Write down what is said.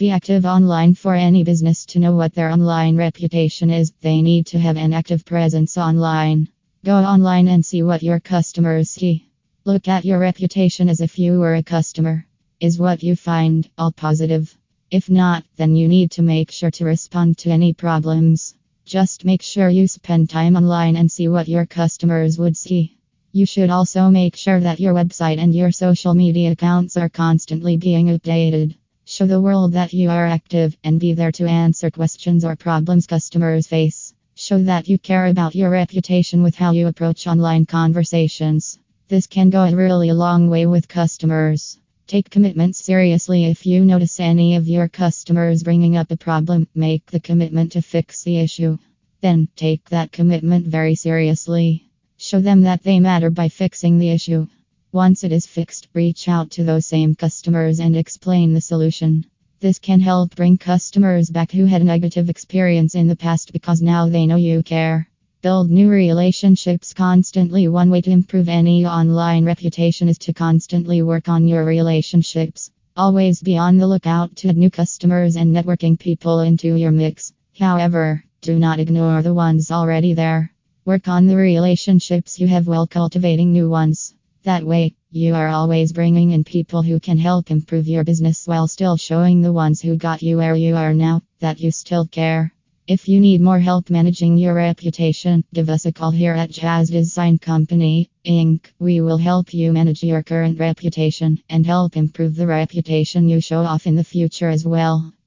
Be active online for any business to know what their online reputation is. They need to have an active presence online. Go online and see what your customers see. Look at your reputation as if you were a customer. Is what you find all positive? If not, then you need to make sure to respond to any problems. Just make sure you spend time online and see what your customers would see. You should also make sure that your website and your social media accounts are constantly being updated. Show the world that you are active and be there to answer questions or problems customers face. Show that you care about your reputation with how you approach online conversations. This can go a really long way with customers. Take commitments seriously if you notice any of your customers bringing up a problem, make the commitment to fix the issue. Then, take that commitment very seriously. Show them that they matter by fixing the issue. Once it is fixed, reach out to those same customers and explain the solution. This can help bring customers back who had a negative experience in the past because now they know you care. Build new relationships constantly. One way to improve any online reputation is to constantly work on your relationships. Always be on the lookout to add new customers and networking people into your mix. However, do not ignore the ones already there. Work on the relationships you have while cultivating new ones. That way, you are always bringing in people who can help improve your business while still showing the ones who got you where you are now that you still care. If you need more help managing your reputation, give us a call here at JAZ Design Company, Inc. We will help you manage your current reputation and help improve the reputation you show off in the future as well.